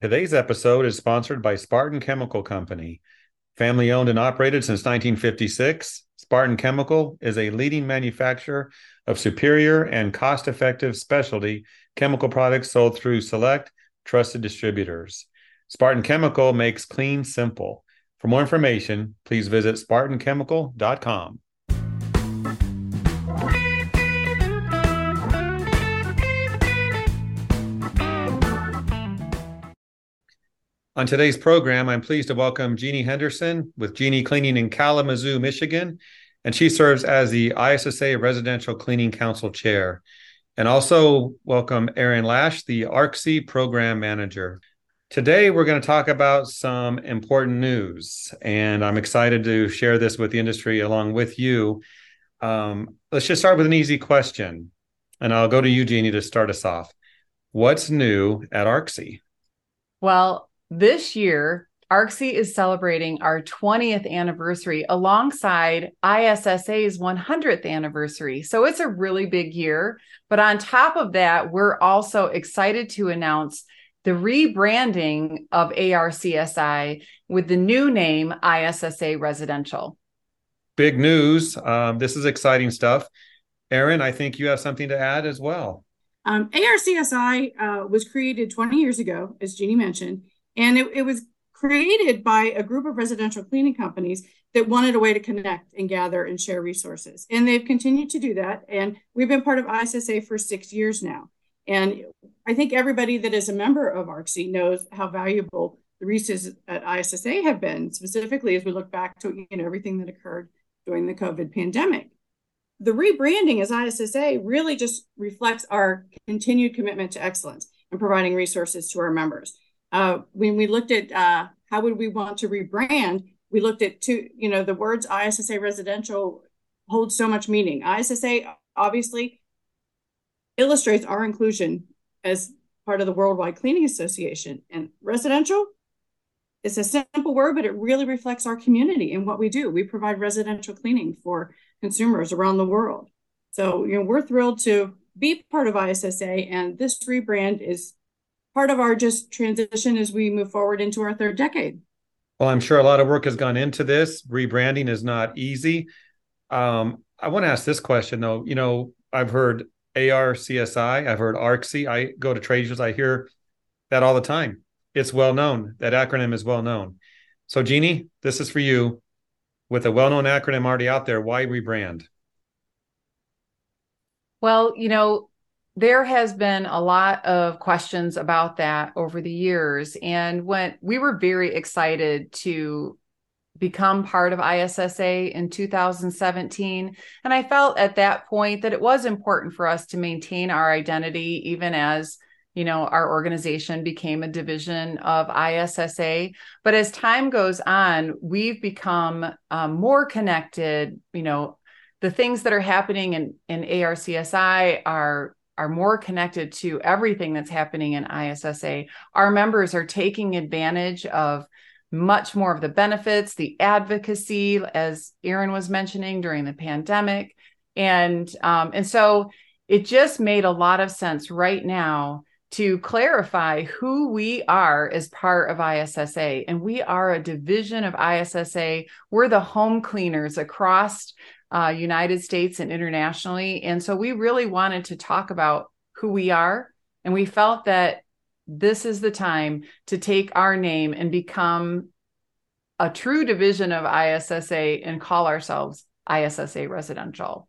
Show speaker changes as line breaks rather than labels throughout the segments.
Today's episode is sponsored by Spartan Chemical Company. Family owned and operated since 1956, Spartan Chemical is a leading manufacturer of superior and cost effective specialty chemical products sold through select, trusted distributors. Spartan Chemical makes clean simple. For more information, please visit spartanchemical.com. On today's program, I'm pleased to welcome Jeannie Henderson with Jeannie Cleaning in Kalamazoo, Michigan, and she serves as the ISSA Residential Cleaning Council Chair. And also welcome Aaron Lash, the ARCSI Program Manager. Today, we're going to talk about some important news, and I'm excited to share this with the industry along with you. Um, let's just start with an easy question, and I'll go to you, Jeannie, to start us off. What's new at ARCSI?
Well, this year, ARCSI is celebrating our 20th anniversary alongside ISSA's 100th anniversary. So it's a really big year. But on top of that, we're also excited to announce the rebranding of ARCSI with the new name ISSA Residential.
Big news. Um, this is exciting stuff. Aaron, I think you have something to add as well.
Um, ARCSI uh, was created 20 years ago, as Jeannie mentioned and it, it was created by a group of residential cleaning companies that wanted a way to connect and gather and share resources. And they've continued to do that. And we've been part of ISSA for six years now. And I think everybody that is a member of ARCSI knows how valuable the resources at ISSA have been, specifically as we look back to you know, everything that occurred during the COVID pandemic. The rebranding as ISSA really just reflects our continued commitment to excellence and providing resources to our members uh, when we looked at uh, how would we want to rebrand, we looked at two, you know, the words ISSA residential hold so much meaning. ISSA obviously illustrates our inclusion as part of the Worldwide Cleaning Association. And residential, it's a simple word, but it really reflects our community and what we do. We provide residential cleaning for consumers around the world. So, you know, we're thrilled to be part of ISSA, and this rebrand is part of our just transition as we move forward into our third decade.
Well, I'm sure a lot of work has gone into this. Rebranding is not easy. Um, I want to ask this question though. You know, I've heard ARCSI, I've heard ARCSI. I go to trade shows, I hear that all the time. It's well known. That acronym is well known. So, Jeannie, this is for you. With a well known acronym already out there, why rebrand?
Well, you know, there has been a lot of questions about that over the years. And when we were very excited to become part of ISSA in 2017 and I felt at that point that it was important for us to maintain our identity even as you know our organization became a division of ISSA but as time goes on we've become um, more connected. You know the things that are happening in in ARCSI are are more connected to everything that's happening in ISSA. Our members are taking advantage of much more of the benefits, the advocacy, as Aaron was mentioning during the pandemic, and um, and so it just made a lot of sense right now to clarify who we are as part of ISSA. And we are a division of ISSA. We're the home cleaners across uh, United States and internationally. And so we really wanted to talk about who we are. And we felt that this is the time to take our name and become a true division of ISSA and call ourselves ISSA Residential.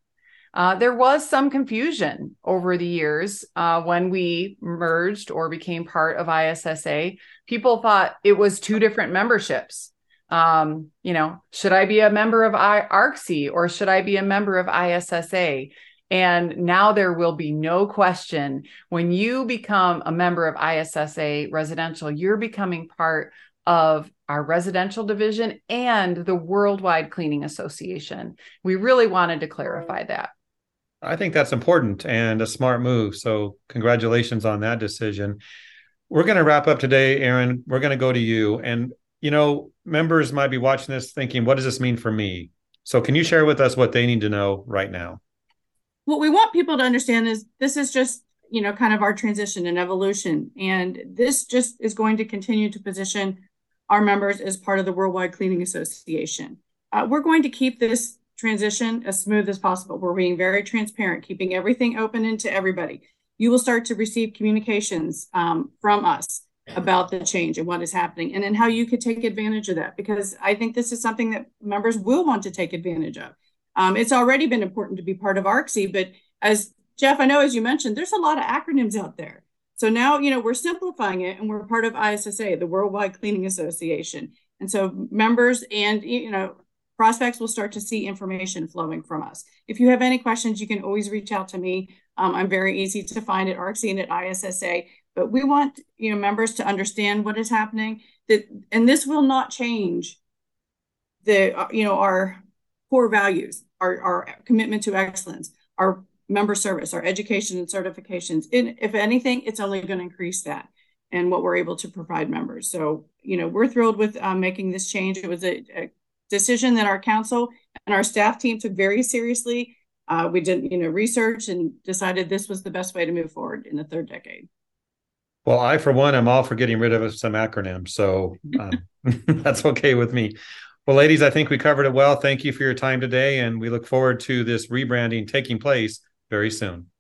Uh, there was some confusion over the years uh, when we merged or became part of ISSA. People thought it was two different memberships um, you know, should I be a member of ARCSI or should I be a member of ISSA? And now there will be no question when you become a member of ISSA residential, you're becoming part of our residential division and the Worldwide Cleaning Association. We really wanted to clarify that.
I think that's important and a smart move. So, congratulations on that decision. We're going to wrap up today, Aaron. We're going to go to you. And you know, members might be watching this thinking, what does this mean for me? So, can you share with us what they need to know right now?
What we want people to understand is this is just you know, kind of our transition and evolution. And this just is going to continue to position our members as part of the Worldwide Cleaning Association. Uh, we're going to keep this transition as smooth as possible. We're being very transparent, keeping everything open into everybody. You will start to receive communications um, from us about the change and what is happening, and then how you could take advantage of that. Because I think this is something that members will want to take advantage of. Um, it's already been important to be part of ARCSI, but as Jeff, I know as you mentioned, there's a lot of acronyms out there. So now, you know, we're simplifying it and we're part of ISSA, the Worldwide Cleaning Association. And so members and, you know, prospects will start to see information flowing from us. If you have any questions, you can always reach out to me. Um, I'm very easy to find at ARCSI and at ISSA. But we want you know members to understand what is happening. That and this will not change the uh, you know our core values, our our commitment to excellence, our member service, our education and certifications. And if anything, it's only going to increase that and what we're able to provide members. So, you know, we're thrilled with um, making this change. It was a, a, decision that our council and our staff team took very seriously. Uh, we did, you know, research and decided this was the best way to move forward in the third decade.
Well, I, for one, I'm all for getting rid of some acronyms. So um, that's okay with me. Well, ladies, I think we covered it well. Thank you for your time today. And we look forward to this rebranding taking place very soon.